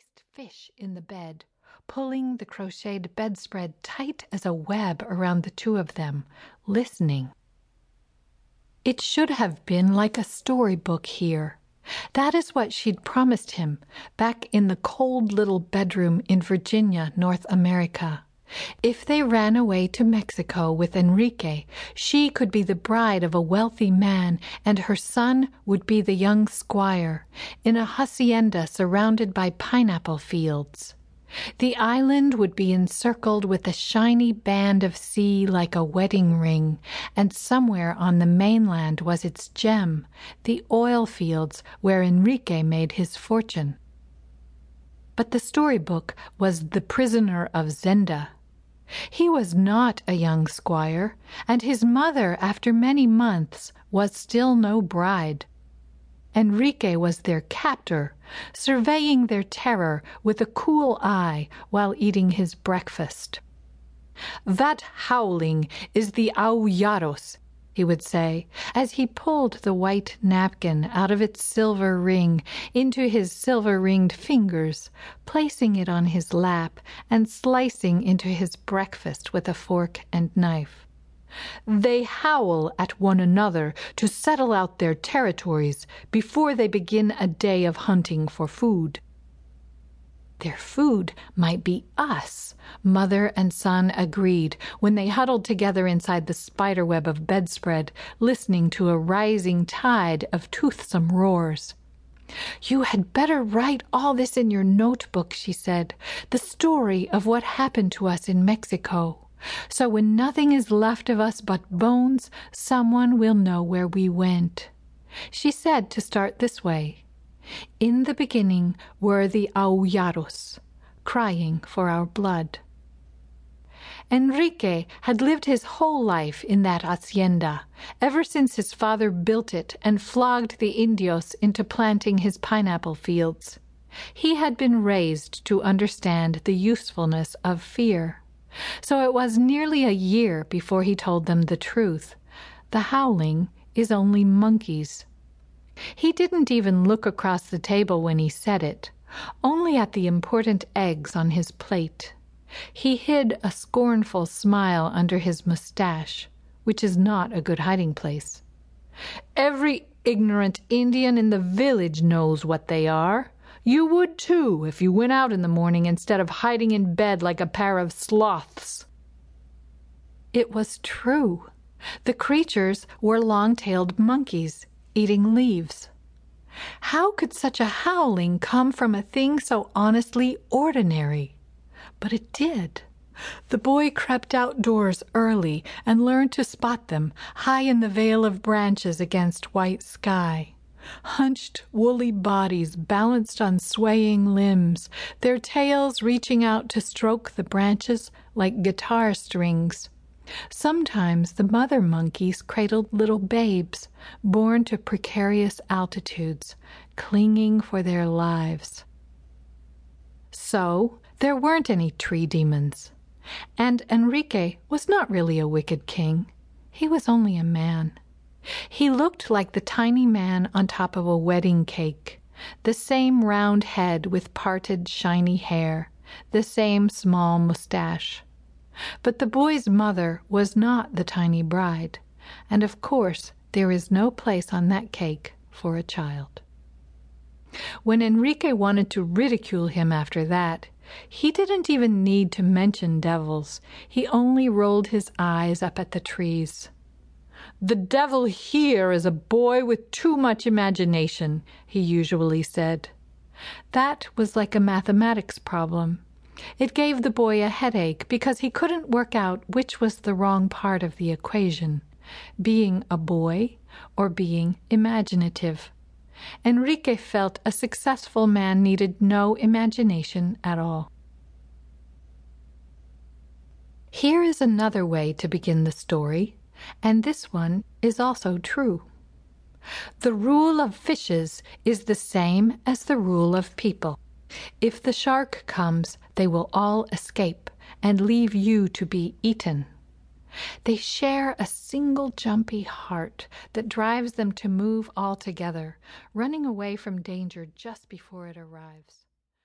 placed fish in the bed, pulling the crocheted bedspread tight as a web around the two of them, listening. It should have been like a story book here. That is what she'd promised him back in the cold little bedroom in Virginia, North America. If they ran away to Mexico with Enrique, she could be the bride of a wealthy man, and her son would be the young squire, in a hacienda surrounded by pineapple fields. The island would be encircled with a shiny band of sea like a wedding ring, and somewhere on the mainland was its gem, the oil fields where Enrique made his fortune. But the storybook was The Prisoner of Zenda. He was not a young squire, and his mother, after many months, was still no bride. Enrique was their captor, surveying their terror with a cool eye while eating his breakfast. That howling is the Auyaros, he would say, as he pulled the white napkin out of its silver ring into his silver ringed fingers, placing it on his lap and slicing into his breakfast with a fork and knife. They howl at one another to settle out their territories before they begin a day of hunting for food. Their food might be us, mother and son agreed when they huddled together inside the spiderweb of bedspread, listening to a rising tide of toothsome roars. You had better write all this in your notebook, she said, the story of what happened to us in Mexico. So when nothing is left of us but bones, someone will know where we went. She said to start this way. In the beginning were the Auyaros, crying for our blood. Enrique had lived his whole life in that hacienda, ever since his father built it and flogged the Indios into planting his pineapple fields. He had been raised to understand the usefulness of fear. So it was nearly a year before he told them the truth. The howling is only monkeys. He didn't even look across the table when he said it, only at the important eggs on his plate. He hid a scornful smile under his mustache, which is not a good hiding place. Every ignorant Indian in the village knows what they are. You would too if you went out in the morning instead of hiding in bed like a pair of sloths. It was true. The creatures were long tailed monkeys eating leaves. How could such a howling come from a thing so honestly ordinary? But it did. The boy crept outdoors early and learned to spot them high in the veil of branches against white sky. Hunched, woolly bodies balanced on swaying limbs, their tails reaching out to stroke the branches like guitar strings. Sometimes the mother monkeys cradled little babes, born to precarious altitudes, clinging for their lives. So there weren't any tree demons. And Enrique was not really a wicked king. He was only a man. He looked like the tiny man on top of a wedding cake, the same round head with parted shiny hair, the same small mustache. But the boy's mother was not the tiny bride, and of course there is no place on that cake for a child. When Enrique wanted to ridicule him after that, he didn't even need to mention devils. He only rolled his eyes up at the trees. The devil here is a boy with too much imagination, he usually said. That was like a mathematics problem. It gave the boy a headache because he couldn't work out which was the wrong part of the equation being a boy or being imaginative. Enrique felt a successful man needed no imagination at all. Here is another way to begin the story, and this one is also true. The rule of fishes is the same as the rule of people. If the shark comes, they will all escape and leave you to be eaten. They share a single jumpy heart that drives them to move all together, running away from danger just before it arrives.